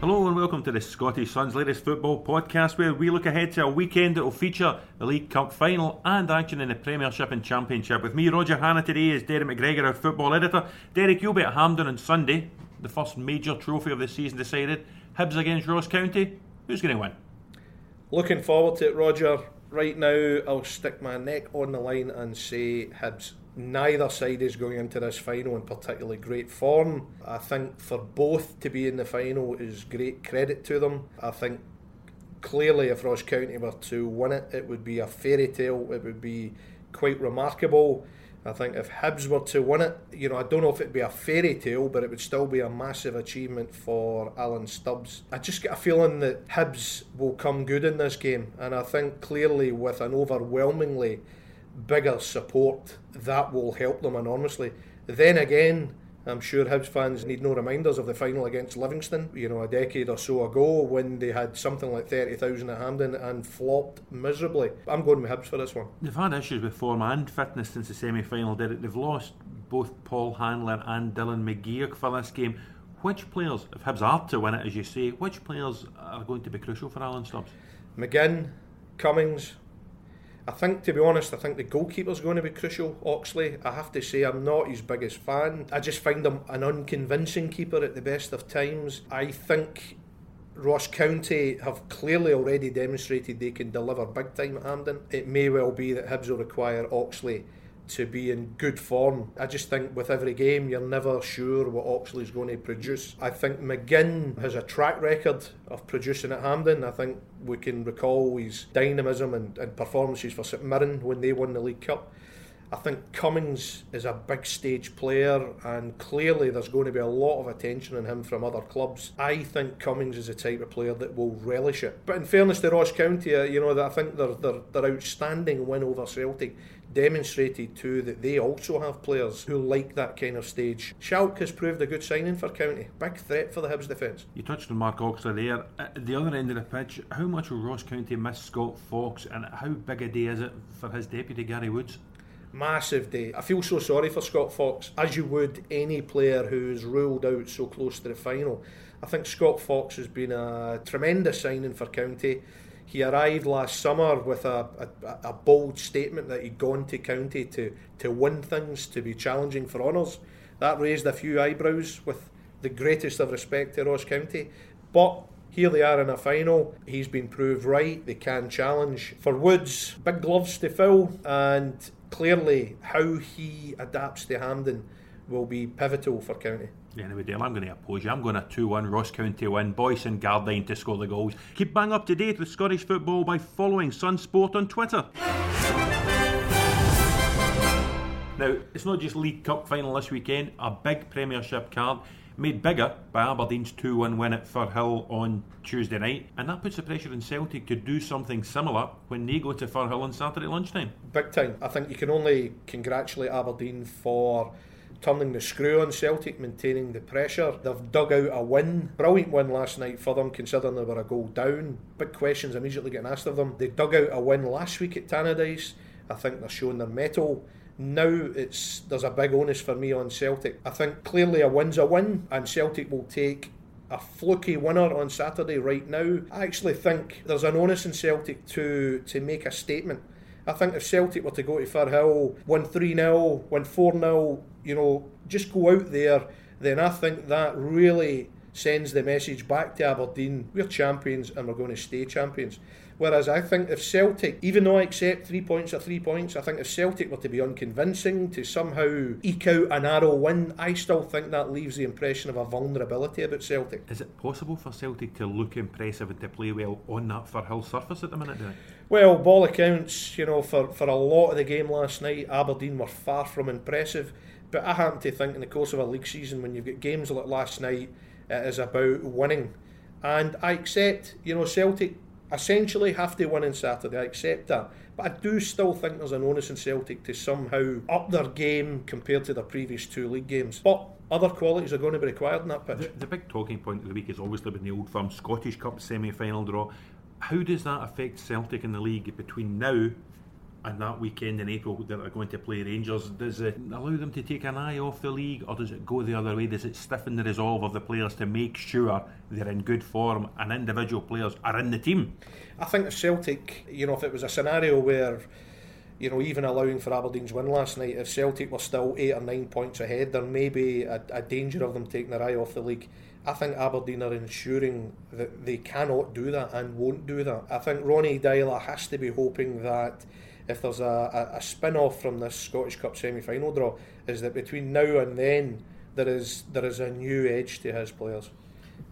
Hello and welcome to the Scottish Sun's latest football podcast where we look ahead to a weekend that will feature the League Cup final and action in the Premiership and Championship. With me, Roger Hannah, today is Derek McGregor, our football editor. Derek, you'll be at Hampden on Sunday, the first major trophy of the season decided. Hibs against Ross County. Who's going to win? Looking forward to it, Roger. Right now, I'll stick my neck on the line and say Hibs neither side is going into this final in particularly great form. I think for both to be in the final is great credit to them. I think clearly if Ross County were to win it, it would be a fairy tale. It would be quite remarkable. I think if Hibs were to win it, you know, I don't know if it'd be a fairy tale, but it would still be a massive achievement for Alan Stubbs. I just get a feeling that Hibs will come good in this game, and I think clearly with an overwhelmingly bigger support, that will help them enormously. Then again, I'm sure Hibs fans need no reminders of the final against Livingston, you know, a decade or so ago when they had something like 30,000 at Hampden and flopped miserably. I'm going with Hibs for this one. They've had issues with form and fitness since the semi final, did it? They've lost both Paul Hanlon and Dylan McGeouch for this game. Which players, if Hibs are to win it, as you say, which players are going to be crucial for Alan Stubbs? McGinn, Cummings, I think, to be honest, I think the goalkeeper's going to be crucial. Oxley, I have to say, I'm not his biggest fan. I just find him an unconvincing keeper at the best of times. I think Ross County have clearly already demonstrated they can deliver big time at Hampden. It may well be that Hibs will require Oxley to be in good form. I just think with every game, you're never sure what Oxley's going to produce. I think McGinn has a track record of producing at Hampden. I think we can recall his dynamism and, and performances for St Mirren when they won the League Cup. I think Cummings is a big stage player, and clearly there's going to be a lot of attention on him from other clubs. I think Cummings is the type of player that will relish it. But in fairness to Ross County, uh, you know, I think their, their outstanding win over Celtic demonstrated too that they also have players who like that kind of stage. Schalk has proved a good signing for County. Big threat for the Hibs defence. You touched on Mark Oxley there. At the other end of the pitch, how much will Ross County miss Scott Fox and how big a day is it for his deputy Gary Woods? Massive day. I feel so sorry for Scott Fox, as you would any player who's ruled out so close to the final. I think Scott Fox has been a tremendous signing for County. He arrived last summer with a, a, a, bold statement that he'd gone to county to, to win things, to be challenging for honours. That raised a few eyebrows with the greatest of respect to Ross County. But here they are in a final. He's been proved right. They can challenge. For Woods, big gloves to fill, and clearly how he adapts to Hampden will be pivotal for County. Anyway, Dale, I'm going to oppose you. I'm going to 2 1 Ross County win. Boyce and Gardyne to score the goals. Keep bang up to date with Scottish football by following Sun Sport on Twitter. Now, it's not just League Cup final this weekend, a big Premiership card made bigger by Aberdeen's 2 1 win at Firhill on Tuesday night, and that puts the pressure on Celtic to do something similar when they go to Firhill on Saturday lunchtime. Big time. I think you can only congratulate Aberdeen for turning the screw on Celtic, maintaining the pressure. They've dug out a win. Brilliant win last night for them, considering they were a goal down. Big questions immediately getting asked of them. They dug out a win last week at Tannadice. I think they're showing their mettle. Now it's there's a big onus for me on Celtic. I think clearly a win's a win, and Celtic will take a fluky winner on Saturday right now. I actually think there's an onus in Celtic to to make a statement. I think if Celtic were to go to Firhill, win 3 0, win 4 0, you know, just go out there, then I think that really sends the message back to Aberdeen we're champions and we're going to stay champions. Whereas I think if Celtic, even though I accept three points are three points, I think if Celtic were to be unconvincing, to somehow eke out a narrow win, I still think that leaves the impression of a vulnerability about Celtic. Is it possible for Celtic to look impressive and to play well on that Firhill surface at the minute? Well, ball accounts, you know, for, for a lot of the game last night, Aberdeen were far from impressive. But I happen to think in the course of a league season, when you've got games like last night, it is about winning. And I accept, you know, Celtic essentially have to win on Saturday. I accept that. But I do still think there's an onus in Celtic to somehow up their game compared to their previous two league games. But other qualities are going to be required in that pitch. The, the big talking point of the week has obviously been the Old Firm Scottish Cup semi final draw. How does that affect Celtic in the league between now and that weekend in April that are going to play Rangers, does it allow them to take an eye off the league or does it go the other way? Does it stiffen the resolve of the players to make sure they're in good form and individual players are in the team? I think if Celtic, you know, if it was a scenario where you know, even allowing for Aberdeen's win last night, if Celtic were still eight or nine points ahead, there may be a, a, danger of them taking their eye off the league. I think Aberdeen are ensuring that they cannot do that and won't do that. I think Ronnie Deila has to be hoping that if there's a, a, a spin off from this Scottish Cup semi final draw, is that between now and then there is there is a new edge to his players.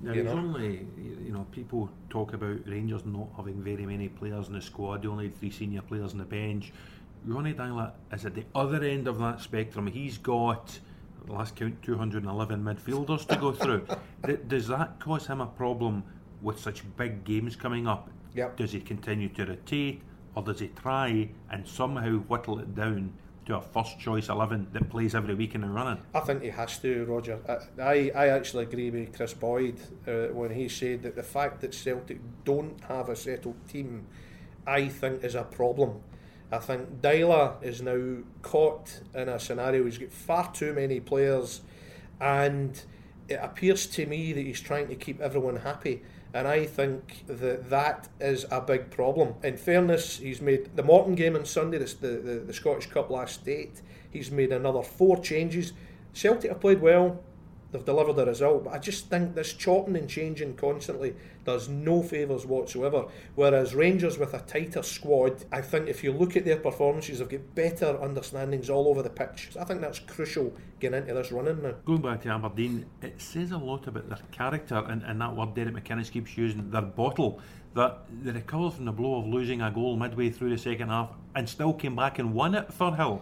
Now, you know? only, you know, people talk about Rangers not having very many players in the squad. They only had three senior players on the bench. Ronnie Deila is at the other end of that spectrum. He's got, last count, 211 midfielders to go through. Does that cause him a problem with such big games coming up? Yep. Does he continue to rotate? or does he try and somehow whittle it down to a first choice 11 that plays every weekend and running? I think he has to, Roger. I, I actually agree with Kris Boyd uh, when he said that the fact that Celtic don't have a settled team, I think, is a problem. I think Deila is now caught in a scenario he's got far too many players, and it appears to me that he's trying to keep everyone happy and I think that that is a big problem. In fairness, he's made the Morton game on Sunday, the, the, the Scottish Cup last date, he's made another four changes. Celtic have played well, they've delivered a result. But I just think this chopping and changing constantly does no favours whatsoever. Whereas Rangers with a tighter squad, I think if you look at their performances, they've got better understandings all over the pitch. So I think that's crucial getting into this running now. Going back to Aberdeen, it says a lot about their character and, and that word Derek McInnes keeps using, their bottle. That they recovered from the blow of losing a goal midway through the second half and still came back and won it Firhill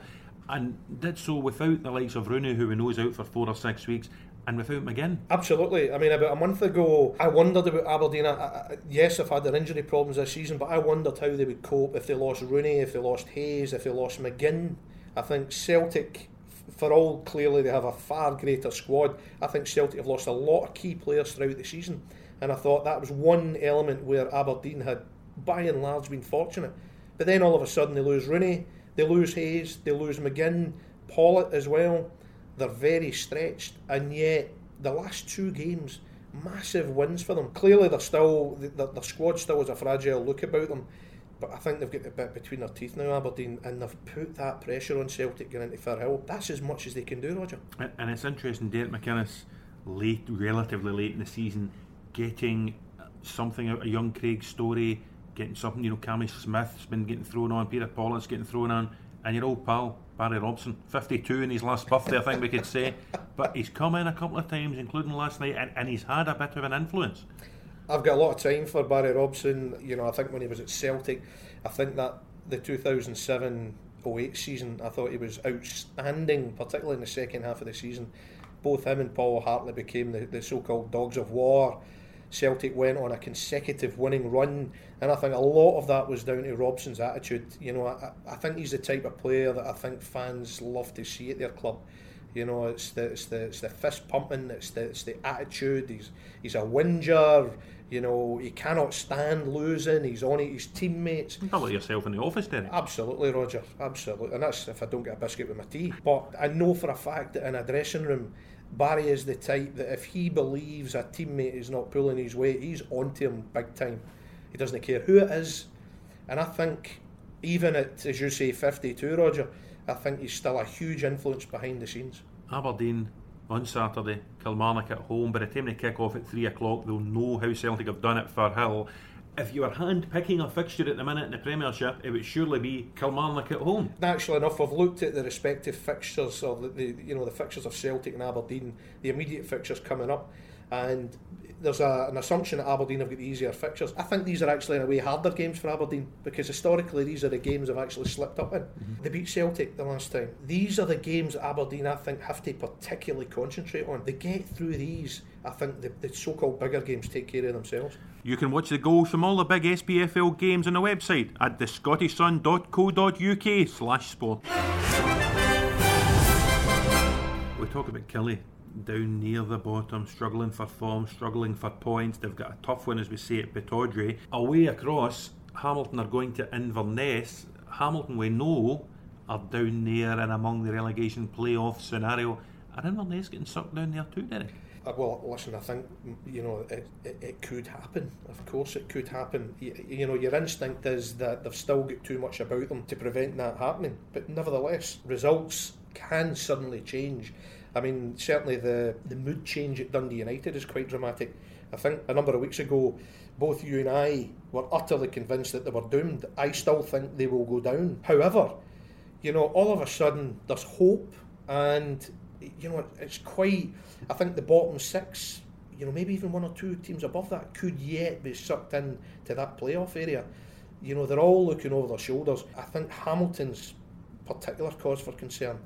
and did so without the likes of Rooney, who we know is out for four or six weeks, and without McGinn. Absolutely. I mean, about a month ago, I wondered about Aberdeen. I, I, yes, I've had their injury problems this season, but I wondered how they would cope if they lost Rooney, if they lost Hayes, if they lost McGinn. I think Celtic, for all clearly they have a far greater squad. I think Celtic have lost a lot of key players throughout the season, and I thought that was one element where Aberdeen had, by and large, been fortunate. But then all of a sudden they lose Rooney, they lose Hayes, they lose McGinn, Pawlett as well they're very stretched, and yet the last two games, massive wins for them. Clearly, they're still the, the squad still has a fragile look about them, but I think they've got the bit between their teeth now, Aberdeen, and they've put that pressure on Celtic going into Firhill. That's as much as they can do, Roger. And, and it's interesting, Derek McInnes, late, relatively late in the season, getting something out of young Craig Storie, getting something. You know, Cammy Smith's been getting thrown on, Peter Pawlett's getting thrown on, and your old pal Barry Robson, 52 in his last birthday, I think we could say. But he's come in a couple of times, including last night, and, and he's had a bit of an influence. I've got a lot of time for Barry Robson. You know, I think when he was at Celtic, I think that the 2007 08 season, I thought he was outstanding, particularly in the second half of the season. Both him and Paul Hartley became the, the so called dogs of war. Celtic went on a consecutive winning run, and I think a lot of that was down to Robson's attitude. You know, I, I think he's the type of player that I think fans love to see at their club. You know, it's the it's the, it's the fist pumping, it's the it's the attitude. He's he's a whinger. You know, he cannot stand losing. He's on it. his teammates. Like yourself in the office, then. Absolutely, Roger. Absolutely, and that's if I don't get a biscuit with my tea. But I know for a fact that in a dressing room, Barry is the type that if he believes a teammate is not pulling his weight, he's onto him big time. He doesn't care who it is. And I think, even at, as you say, 52, Roger, I think he's still a huge influence behind the scenes. Aberdeen on Saturday, Kilmarnock at home. By the time they kick off at 3 o'clock, they'll know how Celtic have done it Firhill if you were hand picking a fixture at the minute in the Premiership, it would surely be Kilmarnock at home. Naturally enough, I've looked at the respective fixtures or the, the, you know the fixtures of Celtic and Aberdeen, the immediate fixtures coming up, and there's a, an assumption that Aberdeen have got easier fixtures. I think these are actually in a way harder games for Aberdeen because historically these are the games they've actually slipped up in. Mm-hmm. They beat Celtic the last time. These are the games Aberdeen I think have to particularly concentrate on. They get through these. I think the, the so-called bigger games take care of themselves. You can watch the goals from all the big SPFL games on the website at thescottishsun.co.uk slash sport. We talk about Killie down near the bottom, struggling for form, struggling for points. They've got a tough one, as we say, at Pittodrie. Away across, Hamilton are going to Inverness. Hamilton, we know, are down there and among the relegation playoff scenario. Are Inverness getting sucked down there too, Derek? Uh, well, listen, I think you know it, it, it, could happen. Of course, it could happen. You, you, know, your instinct is that they've still got too much about them to prevent that happening. But nevertheless, results can suddenly change. I mean, certainly the, the mood change at Dundee United is quite dramatic. I think a number of weeks ago, both you and I were utterly convinced that they were doomed. I still think they will go down. However, you know, all of a sudden there's hope, and you know, it's quite. I think the bottom six, you know, maybe even one or two teams above that could yet be sucked in to that playoff area. You know, they're all looking over their shoulders. I think Hamilton's particular cause for concern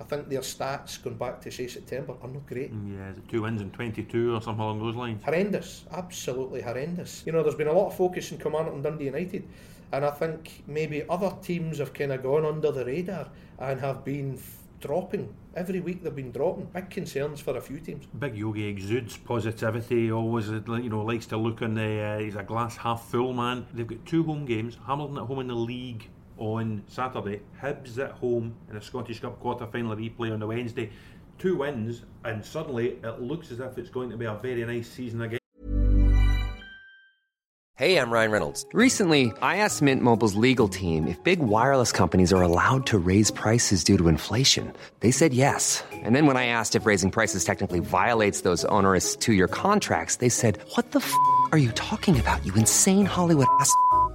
I think their stats going back to say September are not great. Yeah, is it two wins in 22 or something along those lines? Horrendous, absolutely horrendous. You know, there's been a lot of focus in Kilmarnock and Dundee United, and I think maybe other teams have kind of gone under the radar and have been dropping. Every week they've been dropping. Big concerns for a few teams. Big Yogi exudes positivity, always you know likes to look on the, uh, he's a glass half full man. They've got two home games, Hamilton at home in the league on Saturday, Hibs at home in a Scottish Cup quarter final replay on the Wednesday. Two wins, and suddenly it looks as if it's going to be a very nice season again. Hey, I'm Ryan Reynolds. Recently, I asked Mint Mobile's legal team if big wireless companies are allowed to raise prices due to inflation. They said yes. And then when I asked if raising prices technically violates those onerous two year contracts, they said, What the f are you talking about, you insane Hollywood ass?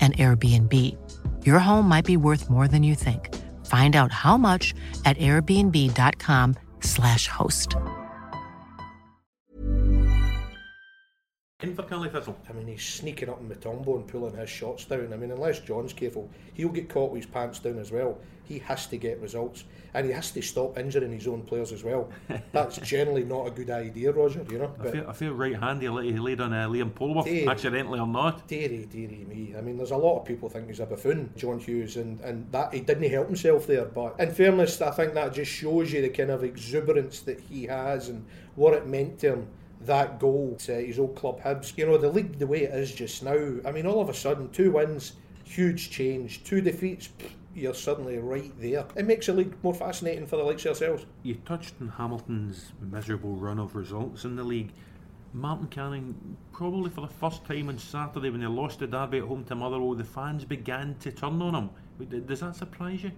an Airbnb. Your home might be worth more than you think. Find out how much at airbnb.com/slash host. In for Killie Thistle. I mean, he's sneaking up in Mutombo and pulling his shots down. I mean, unless John's careful, he'll get caught with his pants down as well. He has to get results and he has to stop injuring his own players as well. That's generally not a good idea, Roger. You know. I feel, I feel right handy he laid on uh, Liam Polworth, deary, accidentally or not. Deary, deary me. I mean, there's a lot of people think he's a buffoon, John Hughes, and, and that he didn't help himself there. But in fairness, I think that just shows you the kind of exuberance that he has and what it meant to him that goal to his old club Hibs. You know, the league the way it is just now, I mean, all of a sudden, two wins, huge change. Two defeats, you're suddenly right there. It makes the league more fascinating for the likes of ourselves. You touched on Hamilton's miserable run of results in the league. Martin Canning, probably for the first time on Saturday when they lost the derby at home to Motherwell, the fans began to turn on him. Does that surprise you?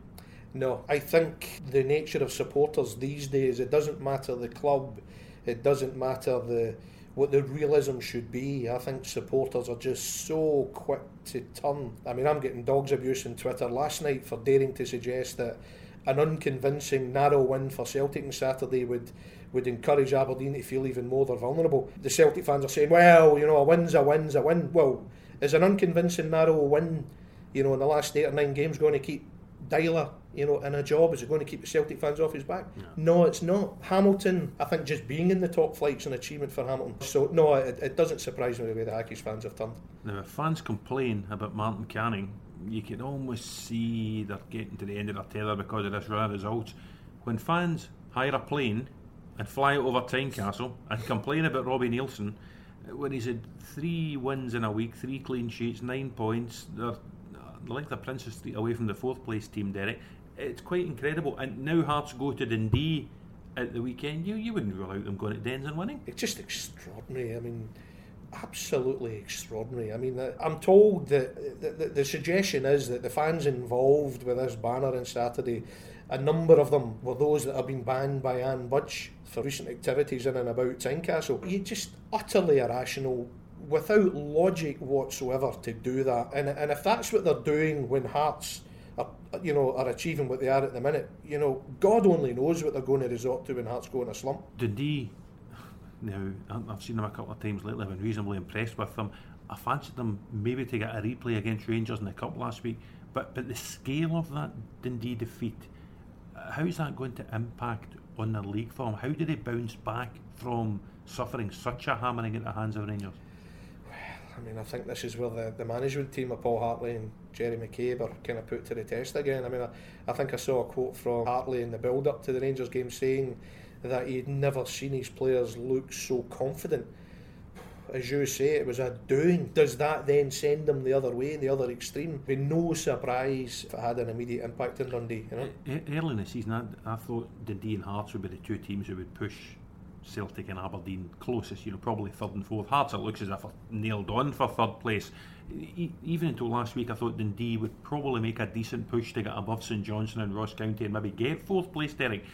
No, I think the nature of supporters these days, it doesn't matter the club, it doesn't matter the what the realism should be. I think supporters are just so quick to turn. I mean, I'm getting dogs abuse on Twitter last night for daring to suggest that an unconvincing narrow win for Celtic on Saturday would would encourage Aberdeen to feel even more they're vulnerable. The Celtic fans are saying, well, you know, a win's a win's a win. Well, is an unconvincing narrow win, you know, in the last eight or nine games going to keep Deila, you know, in a job? Is it going to keep the Celtic fans off his back? No. no, it's not. Hamilton, I think just being in the top flight's an achievement for Hamilton. So, no, it, it doesn't surprise me the way the Accies fans have turned. Now, if fans complain about Martin Canning, you can almost see they're getting to the end of their tether because of this run of results. When fans hire a plane and fly over Tynecastle and complain about Robbie Neilson when he's had three wins in a week, three clean sheets, nine points. They're the length of Princes Street away from the fourth place team, Derek. It's quite incredible. And now Hearts go to Dundee at the weekend. You you wouldn't rule out them going to Dens and winning. It's just extraordinary. I mean, absolutely extraordinary. I mean, I'm told that the, the, the suggestion is that the fans involved with this banner on Saturday a number of them were those that have been banned by Anne Budge for recent activities in and about Tynecastle. You just utterly irrational, without logic whatsoever, to do that. And and if that's what they're doing when Hearts. Are, you know, are achieving what they are at the minute. You know, God only knows what they're going to resort to when Hearts go in a slump. Dundee, now I've seen them a couple of times lately. I've been reasonably impressed with them. I fancied them maybe to get a replay against Rangers in the cup last week, but but the scale of that Dundee defeat uh, how's that going to impact on their league form? How do they bounce back from suffering such a hammering at the hands of Rangers? I mean, I think this is where the, the management team of Paul Hartley and Gerry McCabe are kind of put to the test again. I mean, I, I think I saw a quote from Hartley in the build up to the Rangers game saying that he'd never seen his players look so confident as you say, it was a doing. Does that then send them the other way, the other extreme? Be no surprise if it had an immediate impact on Dundee. You know? Early in the season, I, I thought Dundee and Hearts would be the two teams who would push Celtic and Aberdeen closest, you know, probably third and fourth. Hearts, it looks as if nailed on for third place. E- even until last week, I thought Dundee would probably make a decent push to get above St Johnstone and Ross County and maybe get fourth place, Derek.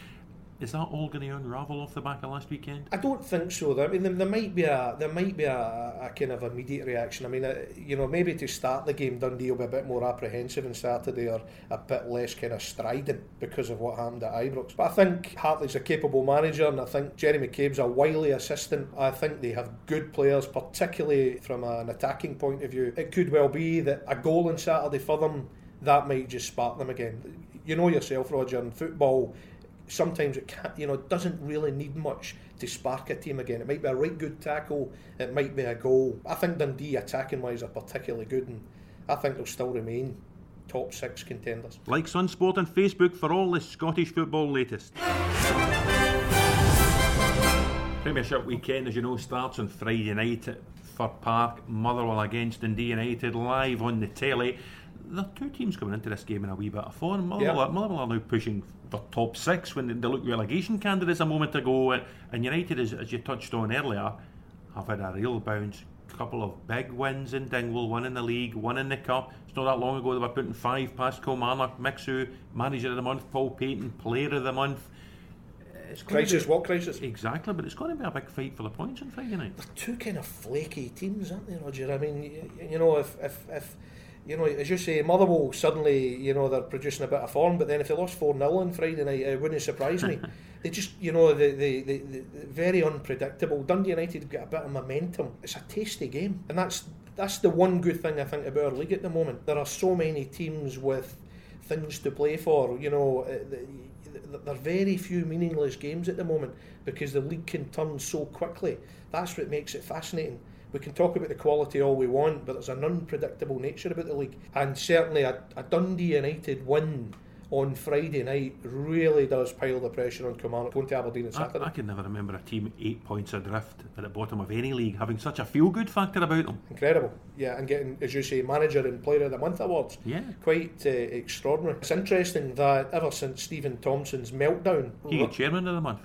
Is that all going to unravel off the back of last weekend? I don't think so. I mean, there, might be a there might be a, a kind of immediate reaction. I mean, uh, you know, maybe to start the game, Dundee will be a bit more apprehensive on Saturday, or a bit less kind of strident because of what happened at Ibrox. But I think Hartley's a capable manager, and I think Gerry McCabe's a wily assistant. I think they have good players, particularly from an attacking point of view. It could well be that a goal on Saturday for them that might just spark them again. You know yourself, Roger, in football sometimes it can't, you know, doesn't really need much to spark a team again. It might be a right good tackle, it might be a goal. I think Dundee attacking wise are particularly good, and I think they'll still remain top six contenders. Like Sunsport on Facebook for all the Scottish football latest. Premiership weekend, as you know, starts on Friday night at Fir Park. Motherwell against Dundee United live on the telly. There are two teams coming into this game in a wee bit of form. Motherwell, yeah. Motherwell are now pushing for top six when they look relegation candidates a moment ago. Uh, and United, as, as you touched on earlier, have had a real bounce. A couple of big wins in Dingwall, one in the league, one in the cup. It's not that long ago they were putting five past Kilmarnock, Mixu, manager of the month, Paul Paton, player of the month. It's crisis, be, what crisis? Exactly, but it's going to be a big fight for the points on Friday night. They're two kind of flaky teams, aren't they, Roger? I mean, you, you know, if, if, if you know, as you say, Motherwell suddenly, you know, they're producing a bit of form, but then if they lost 4 0 on Friday night, it wouldn't surprise me. they just, you know, the, the, the, the, very unpredictable. Dundee United get a bit of momentum. It's a tasty game, and that's that's the one good thing I think about our league at the moment. There are so many teams with things to play for. You know, uh, there are very few meaningless games at the moment because the league can turn so quickly. That's what makes it fascinating we can talk about the quality all we want, but there's an unpredictable nature about the league. And certainly a, a Dundee United win on Friday night really does pile the pressure on Kilmarnock going to Aberdeen on Saturday. I, I, can never remember a team eight points adrift at the bottom of any league having such a feel good factor about them. Incredible, yeah, and getting, as you say, manager and player of the month awards. Yeah, quite uh, extraordinary. It's interesting that ever since Stephen Thompson's meltdown, he got chairman of the month,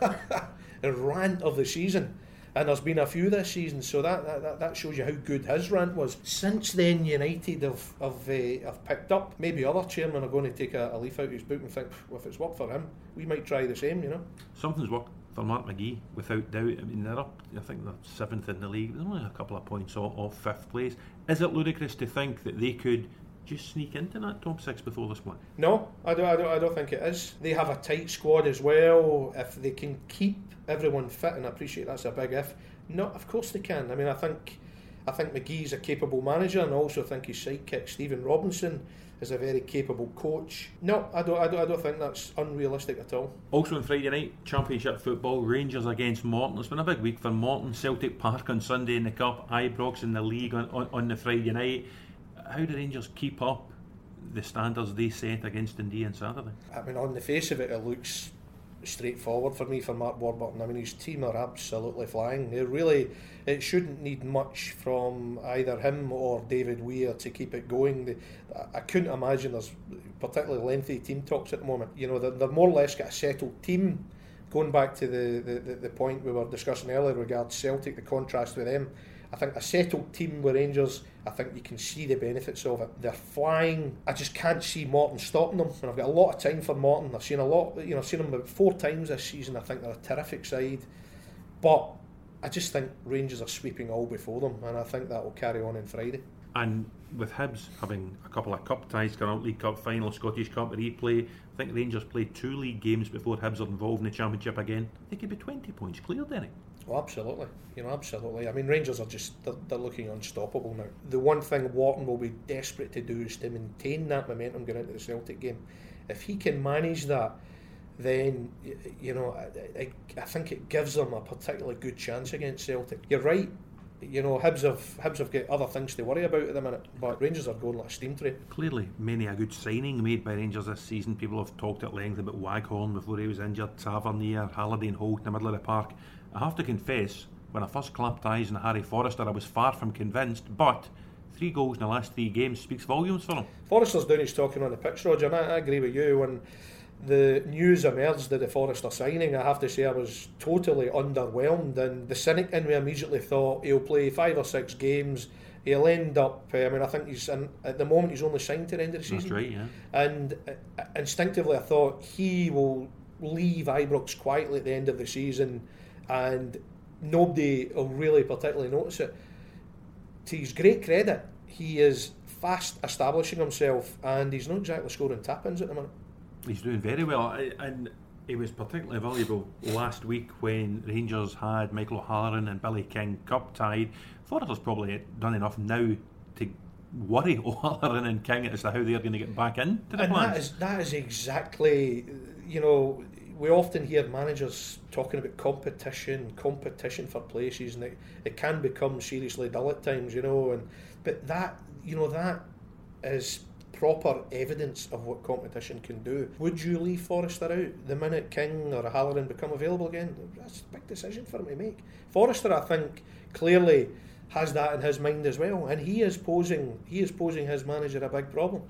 a rant of the season and there's been a few this season, so that, that, that shows you how good his rant was. Since then, United have have, uh, have picked up. Maybe other chairmen are going to take a, a leaf out of his book and think, well, if it's worked for him, we might try the same. You know, something's worked for Mark McGhee, without doubt. I mean, they're up. I think they're seventh in the league. They're only a couple of points off, off fifth place. Is it ludicrous to think that they could? Just sneak into that top six before this one? No, I don't, I don't. I don't think it is. They have a tight squad as well. If they can keep everyone fit, and I appreciate that's a big if. No, of course they can. I mean, I think I think McGhee's a capable manager, and I also think his sidekick Stephen Robinson is a very capable coach. No, I don't, I don't, I don't think that's unrealistic at all. Also on Friday night, Championship football, Rangers against Morton. It's been a big week for Morton. Celtic Park on Sunday in the Cup, Ibrox in the league on, on, on the Friday night. How do Rangers keep up the standards they set against Dundee on Saturday? I mean, on the face of it, it looks straightforward for me for Mark Warburton. I mean, his team are absolutely flying. They really, it shouldn't need much from either him or David Weir to keep it going. They, I couldn't imagine there's particularly lengthy team talks at the moment. You know, they're, they're more or less got a settled team. Going back to the, the, the point we were discussing earlier regarding Celtic, the contrast with them, I think a settled team with Rangers, I think you can see the benefits of it. They're flying. I just can't see Morton stopping them. And I've got a lot of time for Morton. I've seen a lot, you know, I've seen them about four times this season. I think they're a terrific side. But I just think Rangers are sweeping all before them, and I think that will carry on in Friday. And with Hibs having a couple of cup ties, Current League Cup final, Scottish Cup replay, I think Rangers played two league games before Hibs are involved in the Championship again. They could be 20 points clear, Derek. Oh, absolutely. You know, absolutely. I mean, Rangers are just, they're, they're, looking unstoppable now. The one thing Warburton will be desperate to do is to maintain that momentum going into the Celtic game. If he can manage that, then, you know, I, I, I think it gives them a particularly good chance against Celtic. You're right, you know, Hibs have Hibs have got other things to worry about at the minute, but Rangers are going like a steam train. Clearly, many a good signing made by Rangers this season. People have talked at length about Waghorn before he was injured, Tavernier, Halliday and Holt in the middle of the park. I have to confess, when I first clapped eyes on Harry Forrester, I was far from convinced, but three goals in the last three games speaks volumes for him. Forrester's doing his talking on the pitch, Roger, and I, I agree with you. When the news emerged that the Forrester signing, I have to say I was totally underwhelmed. And the cynic in me immediately thought he'll play five or six games. He'll end up. I mean, I think he's in, at the moment he's only signed to the end of the season. That's right, yeah. And uh, instinctively, I thought he will leave Ibrox quietly at the end of the season, and nobody will really particularly notice it. To his great credit, he is fast establishing himself, and he's not exactly scoring tap-ins at the moment. He's doing very well, and he was particularly valuable last week when Rangers had Michael O'Halloran and Billy King cup tied. Forrester's probably done enough now to worry O'Halloran and King as to how they're going to get back into the and plans. That is, that is exactly, you know, we often hear managers talking about competition, competition for places, and it, it can become seriously dull at times, you know. And but that, you know, that is proper evidence of what competition can do. Would you leave Forrester out the minute King or Halloran become available again? That's a big decision for him to make. Forrester, I think, clearly has that in his mind as well, and he is posing he is posing his manager a big problem.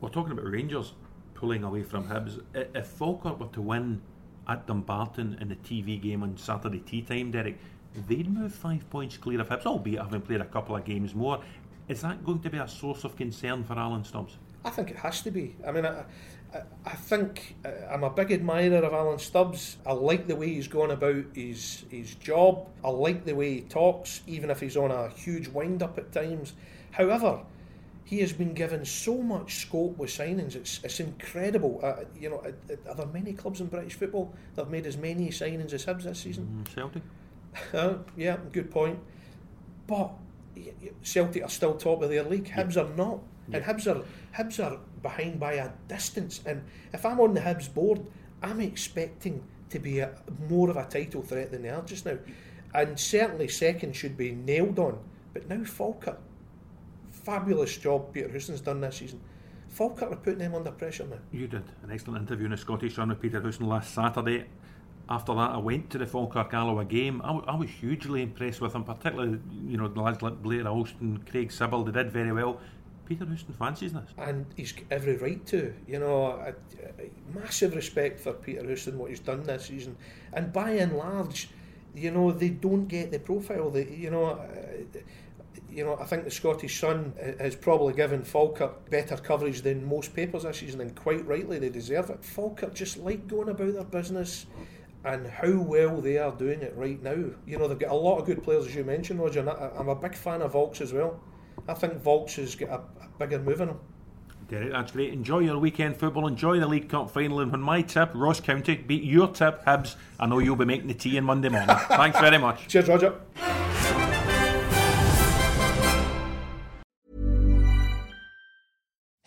We're talking about Rangers pulling away from Hibs. If Falkirk were to win at Dumbarton in the TV game on Saturday tea time, Derek, they'd move five points clear of Hibs, albeit having played a couple of games more. Is that going to be a source of concern for Alan Stubbs? I think it has to be. I mean, I, I, I think uh, I'm a big admirer of Alan Stubbs. I like the way he's going about his his job. I like the way he talks, even if he's on a huge wind up at times. However, he has been given so much scope with signings. It's it's incredible. Uh, you know, are there many clubs in British football that have made as many signings as Hibs this season? Mm, Celtic. Uh, yeah, good point. But Celtic are still top of their league. Hibs are not. And Hibs are Hibs are behind by a distance. And if I'm on the Hibs board, I'm expecting to be a, more of a title threat than they are just now. And certainly second should be nailed on. But now Falkirk, fabulous job Peter Houston's done this season. Falkirk are putting them under pressure now. You did an excellent interview in the Scottish Sun with Peter Houston last Saturday. After that, I went to the Falkirk Alloa game. I, w- I was hugely impressed with him, particularly you know the lads like Blair Alston, Craig Sibbald. They did very well. Peter Houston fancies this. And he's every right to. You know, massive respect for Peter Houston, what he's done this season. And by and large, you know, they don't get the profile. They, you know, uh, you know, I think the Scottish Sun uh, has probably given Falkirk better coverage than most papers this season, and quite rightly they deserve it. Falkirk just like going about their business and how well they are doing it right now. You know, they've got a lot of good players, as you mentioned, Roger, and I, I'm a big fan of Vaulks as well. I think Vaulks has got a, a bigger move in him. Derek, that's great. Enjoy your weekend football. Enjoy the League Cup final. And when my tip, Ross County, beat your tip, Hibs, I know you'll be making the tea on Monday morning. Thanks very much. Cheers, Roger.